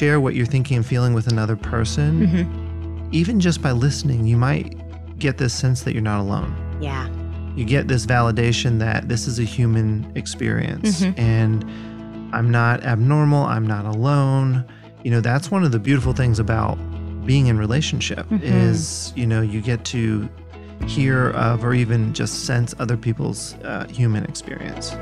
share what you're thinking and feeling with another person, Mm-hmm. even just by listening, you might get this sense that you're not alone. Yeah. You get this validation that this is a human experience Mhm. and I'm not abnormal, I'm not alone. You know, that's one of the beautiful things about being in relationship Mhm. is, you know, you get to hear of or even just sense other people's uh, human experience.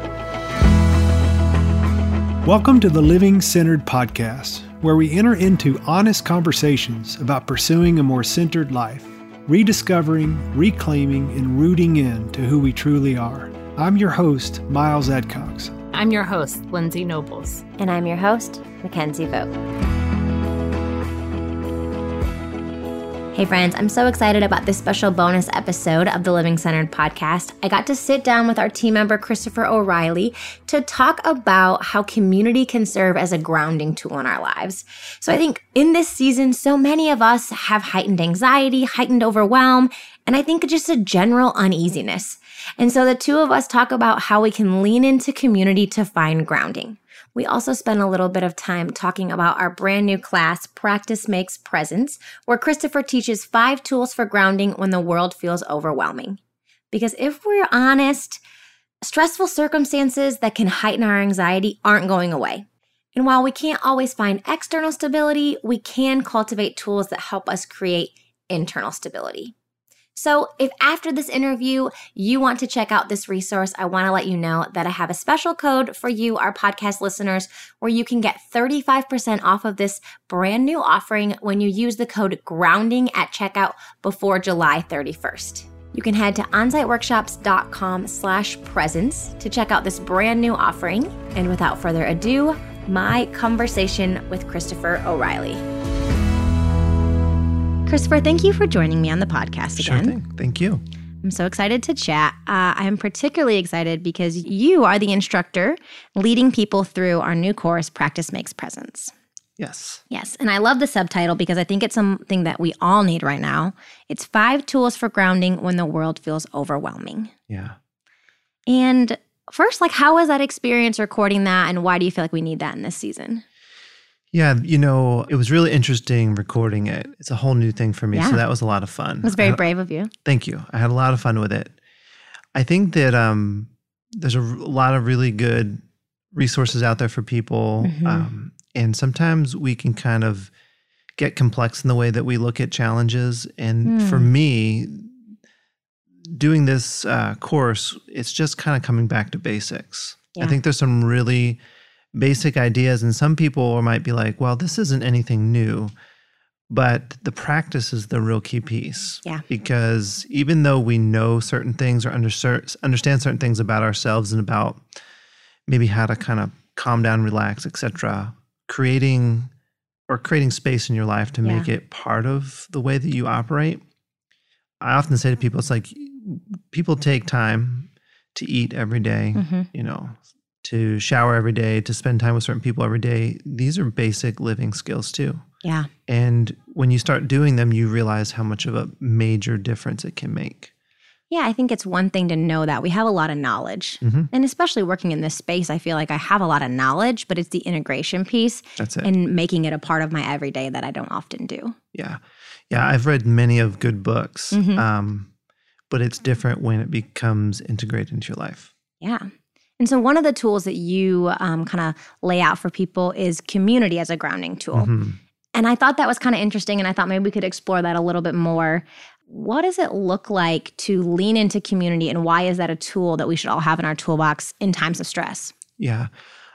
Welcome to the Living Centered Podcast, where we enter into honest conversations about pursuing a more centered life, rediscovering, reclaiming, and rooting in to who we truly are. I'm your host, Miles Adcox. I'm your host, Lindsay Nobles. And I'm your host, Mickenzie Vogt. Hey, friends, I'm so excited about this special bonus episode of the Living Centered podcast. I got to sit down with our team member, Christopher O'Reilly, to talk about how community can serve as a grounding tool in our lives. So I think in this season, so many of us have heightened anxiety, heightened overwhelm, and I think just a general uneasiness. And so the two of us talk about how we can lean into community to find grounding. We also spent a little bit of time talking about our brand new class, Practice Makes Presence, where Christopher teaches five tools for grounding when the world feels overwhelming. Because if we're honest, stressful circumstances that can heighten our anxiety aren't going away. And while we can't always find external stability, we can cultivate tools that help us create internal stability. So, if after this interview you want to check out this resource, I want to let you know that I have a special code for you, our podcast listeners, where you can get 35% off of this brand new offering when you use the code grounding at checkout before July 31st. You can head to onsiteworkshops.com slash presence to check out this brand new offering. And without further ado, my conversation with Christopher O'Reilly. Christopher, thank you for joining me on the podcast again. Sure thing. Thank you. I'm so excited to chat. Uh, I'm particularly excited because you are the instructor leading people through our new course, Practice Makes Presence. Yes. Yes, and I love the subtitle because I think it's something that we all need right now. It's five tools for grounding when the world feels overwhelming. Yeah. And first, like, how was that experience recording that, and why do you feel like we need that in this season? Yeah, you know, it was really interesting recording it. It's a whole new thing for me. Yeah. So that was a lot of fun. It was very I- brave of you. Thank you. I had a lot of fun with it. I think that um, there's a r- lot of really good resources out there for people. Mhm. Um, and sometimes we can kind of get complex in the way that we look at challenges. And for Hmm. me, doing this uh, course, it's just kind of coming back to basics. I think there's some really basic ideas, and some people might be like, well, this isn't anything new. But the practice is the real key piece. Yeah. Because even though we know certain things or under, understand certain things about ourselves and about maybe how to kind of calm down, relax, etc., creating or creating space in your life to make Yeah. it part of the way that you operate. I often say to people, it's like people take time to eat every day, hmm you know, to shower every day, to spend time with certain people every day. These are basic living skills too. Yeah. And when you start doing them, you realize how much of a major difference it can make. Yeah, I think it's one thing to know that we have a lot of knowledge. Mhm. And especially working in this space, I feel like I have a lot of knowledge, but it's the integration piece That's it. and making it a part of my everyday that I don't often do. yeah. Yeah. I've read many of good books, Mhm. um, but it's different when it becomes integrated into your life. Yeah. And so, one of the tools that you um, kind of lay out for people is community as a grounding tool. Mhm. And I thought that was kind of interesting. And I thought maybe we could explore that a little bit more. What does it look like to lean into community? And why is that a tool that we should all have in our toolbox in times of stress? Yeah.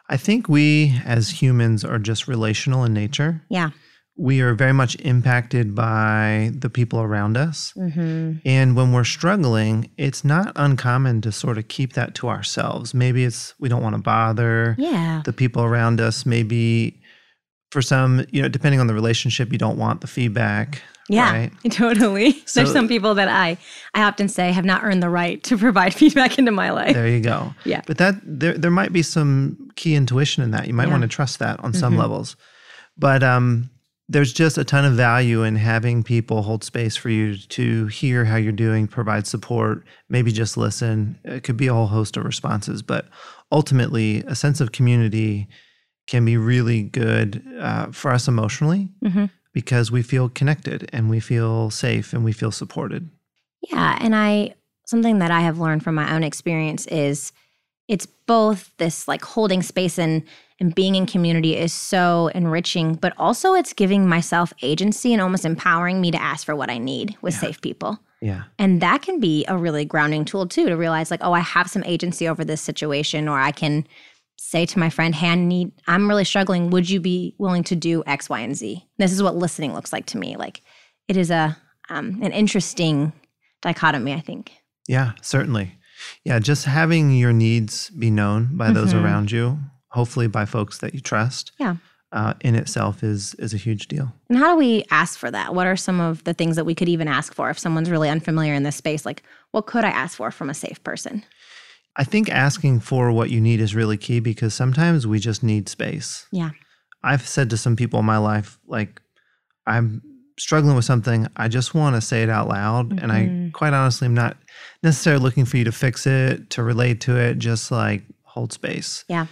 I think we as humans are just relational in nature. Yeah. We are very much impacted by the people around us. Mm-hmm. And when we're struggling, it's not uncommon to sort of keep that to ourselves. Maybe it's we don't want to bother Yeah. the people around us. Maybe for some, you know, depending on the relationship, you don't want the feedback. Yeah, Right? totally. So- There's some people that I I often say have not earned the right to provide feedback into my life. There you go. Yeah. But that there there might be some key intuition in that. You might Yeah. want to trust that on some Mhm. levels. But um there's just a ton of value in having people hold space for you to hear how you're doing, provide support, maybe just listen. It could be a whole host of responses, but ultimately a sense of community can be really good uh, for us emotionally Mhm. because we feel connected and we feel safe and we feel supported. Yeah, and I something that I have learned from my own experience is it's both this like holding space and and being in community is so enriching, but also it's giving myself agency and almost empowering me to ask for what I need with Yeah. safe people. Yeah. And that can be a really grounding tool too to realize like, oh, I have some agency over this situation, or I can say to my friend, hey, I need, I'm really struggling. Would you be willing to do X, Y, and Z? This is what listening looks like to me. Like it is a um, an interesting dichotomy, I think. Yeah, certainly. Yeah, just having your needs be known by those Mhm. around you, hopefully by folks that you trust. Yeah. Uh, in itself is is a huge deal. And how do we ask for that? What are some of the things that we could even ask for if someone's really unfamiliar in this space? Like, what could I ask for from a safe person? I think asking for what you need is really key because sometimes we just need space. Yeah. I've said to some people in my life, like, I'm struggling with something. I just want to say it out loud. And I Mhm. quite honestly am not necessarily looking for you to fix it, to relate to it, just like hold space. Yeah.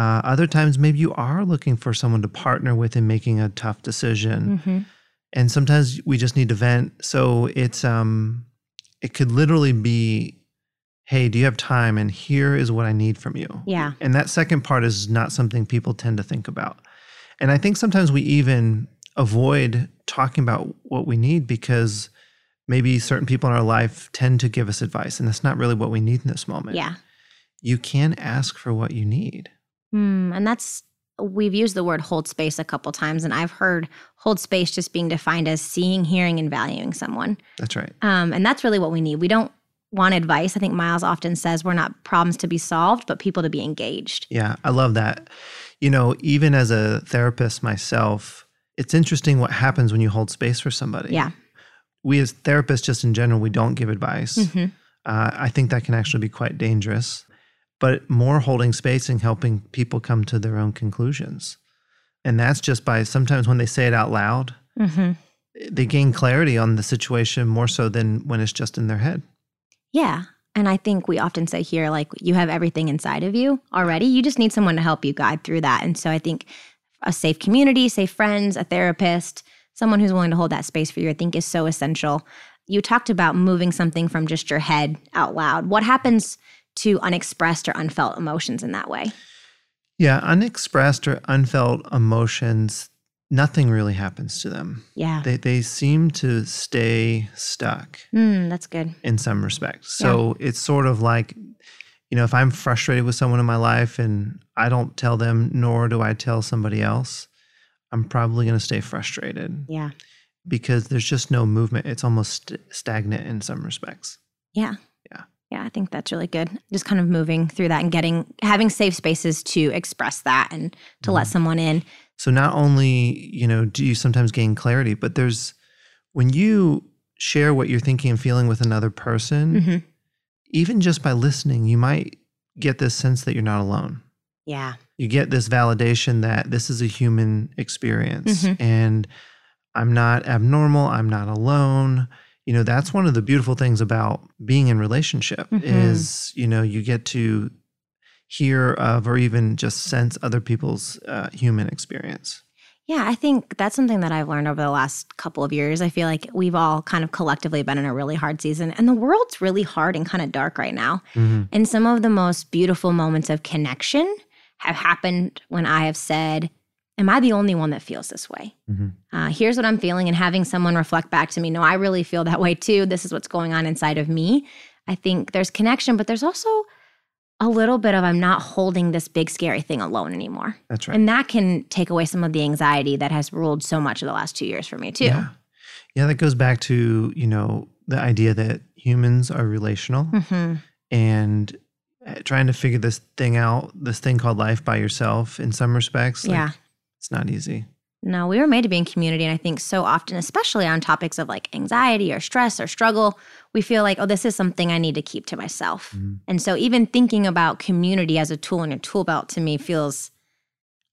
Uh, other times, maybe you are looking for someone to partner with in making a tough decision. Mm-hmm. And sometimes we just need to vent. So it's, um, it could literally be, hey, do you have time? And here is what I need from you. Yeah. And that second part is not something people tend to think about. And I think sometimes we even avoid talking about what we need because maybe certain people in our life tend to give us advice, and that's not really what we need in this moment. Yeah. You can ask for what you need. Hmm, and that's we've used the word hold space a couple times, and I've heard hold space just being defined as seeing, hearing, and valuing someone. That's right. Um, and that's really what we need. We don't want advice. I think Miles often says we're not problems to be solved, but people to be engaged. Yeah, I love that. You know, even as a therapist myself, it's interesting what happens when you hold space for somebody. Yeah. We as therapists, just in general, we don't give advice. hmm Uh, I think that can actually be quite dangerous, but more holding space and helping people come to their own conclusions. And that's just by sometimes when they say it out loud, hmm they gain clarity on the situation more so than when it's just in their head. Yeah. And I think we often say here, like, you have everything inside of you already. You just need someone to help you guide through that. And so I think a safe community, safe friends, a therapist, someone who's willing to hold that space for you, I think is so essential. You talked about moving something from just your head out loud. What happens to unexpressed or unfelt emotions in that way? Yeah, unexpressed or unfelt emotions, nothing really happens to them. Yeah. They, they seem to stay stuck Mm, that's good. in some respects. So it's sort of like, you know, if I'm frustrated with someone in my life and I don't tell them, nor do I tell somebody else, I'm probably going to stay frustrated Yeah. because there's just no movement. It's almost st- stagnant in some respects. Yeah. Yeah. Yeah, I think that's really good. Just kind of moving through that and getting having safe spaces to express that and to let Mhm. someone in. So not only, you know, do you sometimes gain clarity, but there's when you share what you're thinking and feeling with another person, hmm even just by listening, you might get this sense that you're not alone. Yeah. You get this validation that this is a human experience Mhm. and I'm not abnormal, I'm not alone. You know, that's one of the beautiful things about being in relationship Mhm. is, you know, you get to hear of or even just sense other people's uh, human experience. Yeah, I think that's something that I've learned over the last couple of years. I feel like we've all kind of collectively been in a really hard season, and the world's really hard and kind of dark right now. Mhm. And some of the most beautiful moments of connection have happened when I have said, Am I the only one that feels this way? Mhm. Uh, here's what I'm feeling, and having someone reflect back to me, No, I really feel that way too. This is what's going on inside of me. I think there's connection, but there's also a little bit of I'm not holding this big scary thing alone anymore. That's right. And that can take away some of the anxiety that has ruled so much of the last two years for me, too. Yeah. Yeah, that goes back to, you know, the idea that humans are relational hmm and uh, trying to figure this thing out, this thing called life by yourself in some respects. like, Yeah. It's not easy. No, we were made to be in community. And I think so often, especially on topics of like anxiety or stress or struggle, we feel like, oh, this is something I need to keep to myself. Mhm. And so even thinking about community as a tool in your tool belt to me feels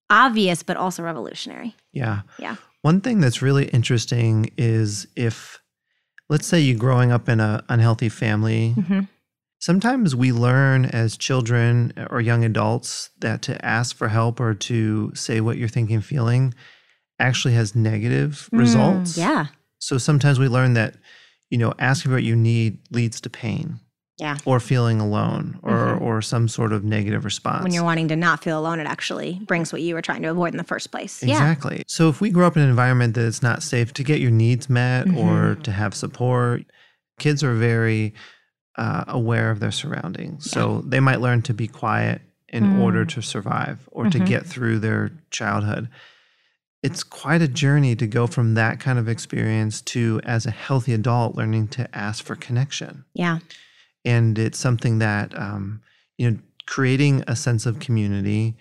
obvious, but also revolutionary. Yeah. Yeah. One thing that's really interesting is if, let's say you're growing up in an unhealthy family hmm sometimes we learn as children or young adults that to ask for help or to say what you're thinking, feeling actually has negative Mm, results. Yeah. So sometimes we learn that, you know, asking for what you need leads to pain Yeah. or feeling alone or Mhm. or some sort of negative response. When you're wanting to not feel alone, it actually brings what you were trying to avoid in the first place. Yeah. Exactly. So if we grow up in an environment that it's not safe to get your needs met or Mhm. to have support, kids are very uh, aware of their surroundings. So they might learn to be quiet in Mm. order to survive or to Mhm. get through their childhood. It's quite a journey to go from that kind of experience to, as a healthy adult, learning to ask for connection. Yeah. And it's something that, um, you know, creating a sense of community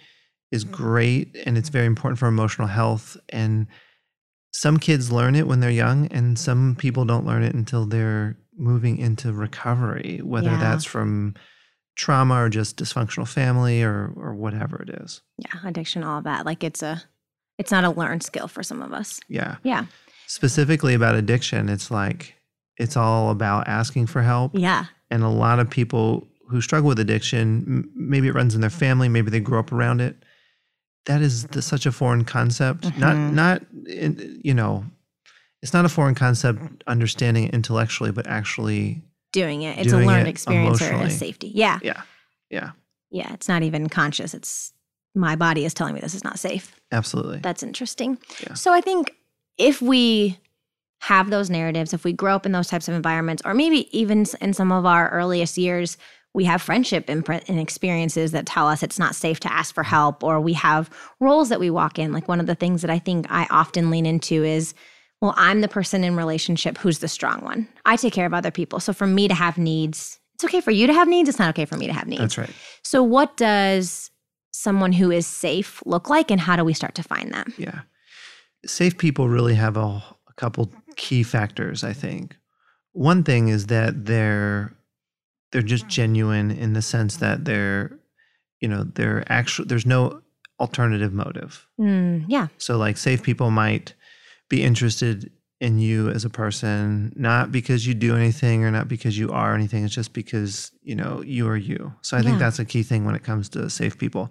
is great and it's very important for emotional health. And some kids learn it when they're young, and some people don't learn it until they're moving into recovery, whether Yeah. that's from trauma or just dysfunctional family or or whatever it is. Yeah. Addiction, all that. Like it's a, it's not a learned skill for some of us. Yeah. Yeah. Specifically about addiction, it's like it's all about asking for help. Yeah. and a lot of people who struggle with addiction m- maybe it runs in their family maybe they grew up around it that is the, such a foreign concept not Mhm. not in, you know it's not a foreign concept understanding it intellectually but actually Doing it. It's Doing a learned it experience or a safety. Yeah. yeah yeah Yeah. It's not even conscious. It's my body is telling me this is not safe. absolutely That's interesting. Yeah. So I think if we have those narratives, if we grow up in those types of environments, or maybe even in some of our earliest years, we have friendship and experiences that tell us it's not safe to ask for help, or we have roles that we walk in. Like one of the things that I think I often lean into is, well, I'm the person in relationship who's the strong one. I take care of other people. So for me to have needs, it's okay for you to have needs. It's not okay for me to have needs. that's right So what does someone who is safe look like, and how do we start to find that? yeah safe people really have a, a couple key factors i think one thing is that they're they're just genuine in the sense that they're you know they're actually there's no alternative motive Mm, yeah. so like safe people might be interested in you as a person not because you do anything or not because you are anything it's just because you know you are you. So i think that's a key thing when it comes to safe people.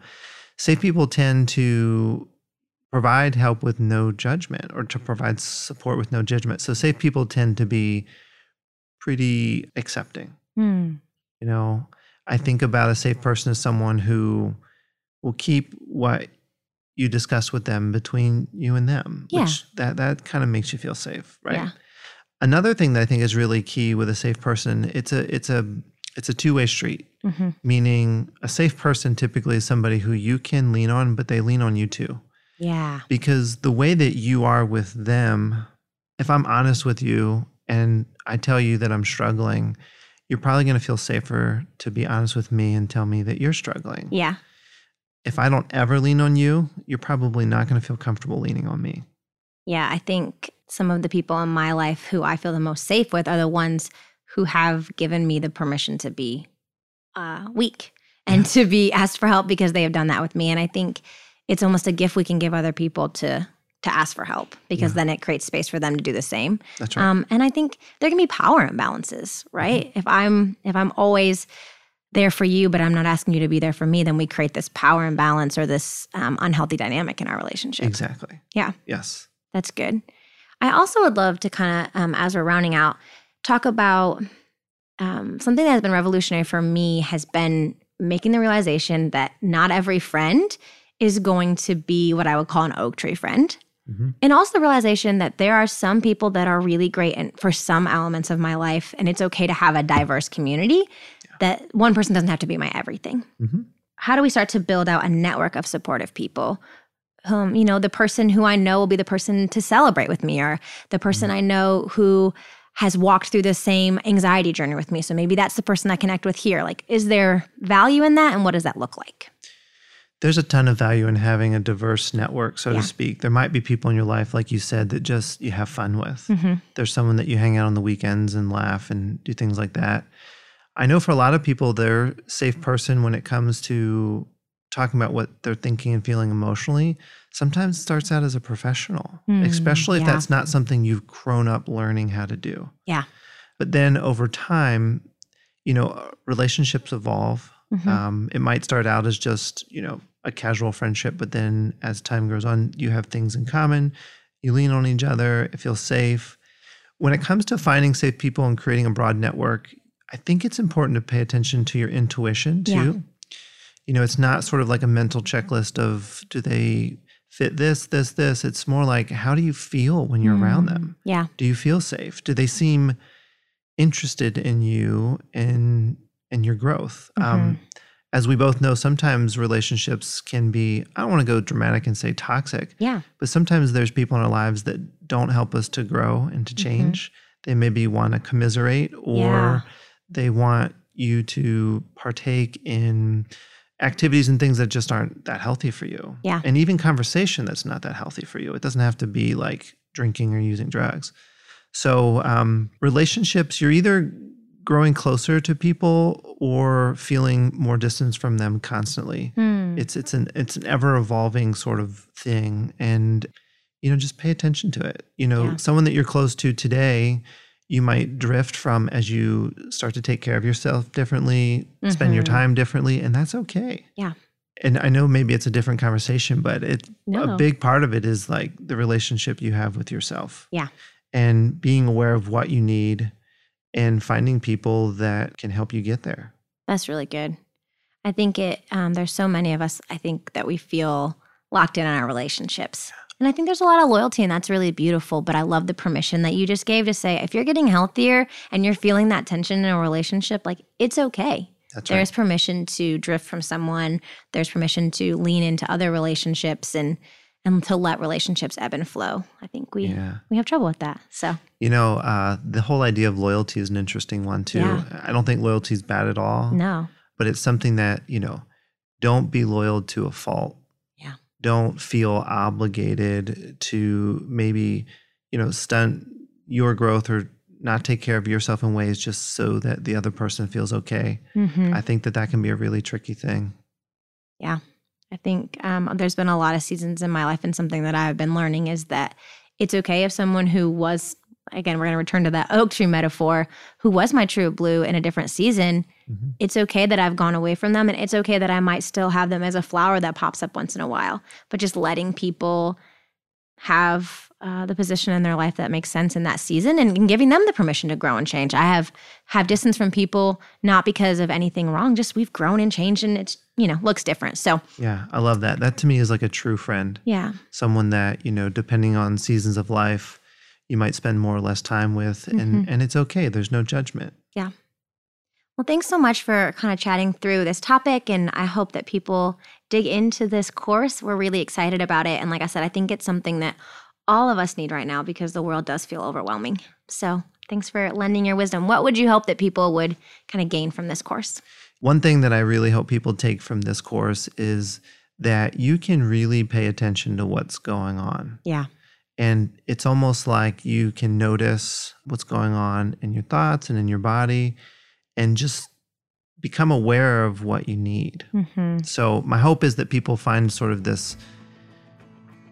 Safe people tend to provide help with no judgment or to provide support with no judgment. So safe people tend to be pretty accepting. Mm, you know, I think about a safe person as someone who will keep what you discuss with them between you and them. Yeah. Which that that kind of makes you feel safe, right? Yeah. Another thing that I think is really key with a safe person, it's a it's a it's a two-way street. Mm-hmm. Meaning a safe person typically is somebody who you can lean on, but they lean on you too. Yeah. Because the way that you are with them, if I'm honest with you and I tell you that I'm struggling, you're probably going to feel safer to be honest with me and tell me that you're struggling. Yeah. If I don't ever lean on you, you're probably not going to feel comfortable leaning on me. Yeah. I think some of the people in my life who I feel the most safe with are the ones who have given me the permission to be uh, weak and to be asked for help because they have done that with me. And I think it's almost a gift we can give other people to to ask for help because Yeah. then it creates space for them to do the same. That's right. Um, and I think there can be power imbalances, right? If I'm if I'm always there for you, but I'm not asking you to be there for me, then we create this power imbalance or this um, unhealthy dynamic in our relationship. exactly. Yeah. Yes. That's good. I also would love to kind of, um, as we're rounding out, talk about um, something that has been revolutionary for me has been making the realization that not every friend is going to be what I would call an oak tree friend. Mhm. And also the realization that there are some people that are really great and for some elements of my life, and it's okay to have a diverse community. That one person doesn't have to be my everything. Mhm. How do we start to build out a network of supportive people? Um, you know, the person who I know will be the person to celebrate with me, or the person I know who has walked through the same anxiety journey with me. So maybe that's the person I connect with here. Like, is there value in that, and what does that look like? There's a ton of value in having a diverse network, so Yeah. to speak. There might be people in your life, like you said, that just you have fun with. Mm-hmm. There's someone that you hang out on the weekends and laugh and do things like that. I know for a lot of people, they're safe person when it comes to talking about what they're thinking and feeling emotionally. Sometimes starts out as a professional, Mm, especially if yeah. that's not something you've grown up learning how to do. Yeah. But then over time, you know, relationships evolve. Mhm. Um, it might start out as just, you know, a casual friendship, but then as time goes on, you have things in common. You lean on each other. It feels safe. When it comes to finding safe people and creating a broad network, I think it's important to pay attention to your intuition too. Yeah. You know, it's not sort of like a mental checklist of do they fit this, this, this. It's more like how do you feel when you're around Mm. them? Yeah. Do you feel safe? Do they seem interested in you and and your growth? Mm-hmm. Um, as we both know, sometimes relationships can be, I don't want to go dramatic and say toxic, Yeah. but sometimes there's people in our lives that don't help us to grow and to Mhm. change. They maybe want to commiserate or Yeah. They want you to partake in activities and things that just aren't that healthy for you. Yeah. And even conversation that's not that healthy for you. It doesn't have to be like drinking or using drugs. So, um, relationships, you're either growing closer to people or feeling more distance from them constantly. Hmm. It's it's an it's an ever evolving sort of thing, and you know just pay attention to it. You know, Yeah. someone that you're close to today, you might drift from as you start to take care of yourself differently, spend your Mhm. time differently, and that's okay. Yeah. And I know maybe it's a different conversation, but it No. a big part of it is like the relationship you have with yourself. Yeah. And being aware of what you need and finding people that can help you get there. That's really good. I think it, um, there's so many of us, I think, that we feel locked in on our relationships. And I think there's a lot of loyalty, and that's really beautiful. But I love the permission that you just gave to say, if you're getting healthier and you're feeling that tension in a relationship, like it's okay. That's There's right. permission to drift from someone. There's permission to lean into other relationships and and to let relationships ebb and flow. I think we Yeah. we have trouble with that. So You know, uh, the whole idea of loyalty is an interesting one too. Yeah. I don't think loyalty is bad at all, no, but it's something that, you know, don't be loyal to a fault. Don't feel obligated to maybe, you know, stunt your growth or not take care of yourself in ways just so that the other person feels okay. Mhm. I think that that can be a really tricky thing. Yeah. I think um, there's been a lot of seasons in my life, and something that I've been learning is that it's okay if someone who was, again, we're going to return to that oak tree metaphor, who was my true blue in a different season. Mhm. It's okay that I've gone away from them, and it's okay that I might still have them as a flower that pops up once in a while. But just letting people have uh, the position in their life that makes sense in that season and, and giving them the permission to grow and change. I have have distance from people not because of anything wrong, just we've grown and changed and it's, you know, looks different. So, Yeah, I love that. That to me is like a true friend. yeah. someone that you know depending on seasons of life you might spend more or less time with Mm-hmm. and and it's okay there's no judgment Yeah. Well, thanks so much for kind of chatting through this topic. And I hope that people dig into this course. We're really excited about it. And like I said, I think it's something that all of us need right now because the world does feel overwhelming. So thanks for lending your wisdom. What would you hope that people would kind of gain from this course? one thing that i really hope people take from this course is that you can really pay attention to what's going on Yeah. And it's almost like you can notice what's going on in your thoughts and in your body and just become aware of what you need Mm-hmm. So my hope is that people find sort of this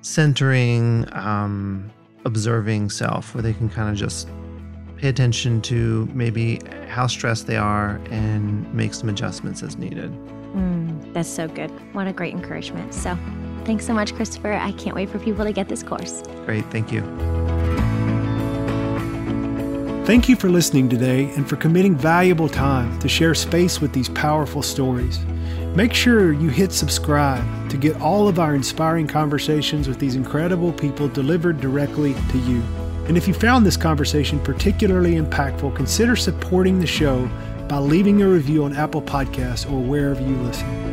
centering, um, observing self, where they can kind of just pay attention to maybe how stressed they are and make some adjustments as needed. Mm, that's so good. What a great encouragement. So thanks so much, Christopher. I can't wait for people to get this course. Great, thank you. Thank you for listening today and for committing valuable time to share space with these powerful stories. Make sure you hit subscribe to get all of our inspiring conversations with these incredible people delivered directly to you. And if you found this conversation particularly impactful, consider supporting the show by leaving a review on Apple Podcasts or wherever you listen.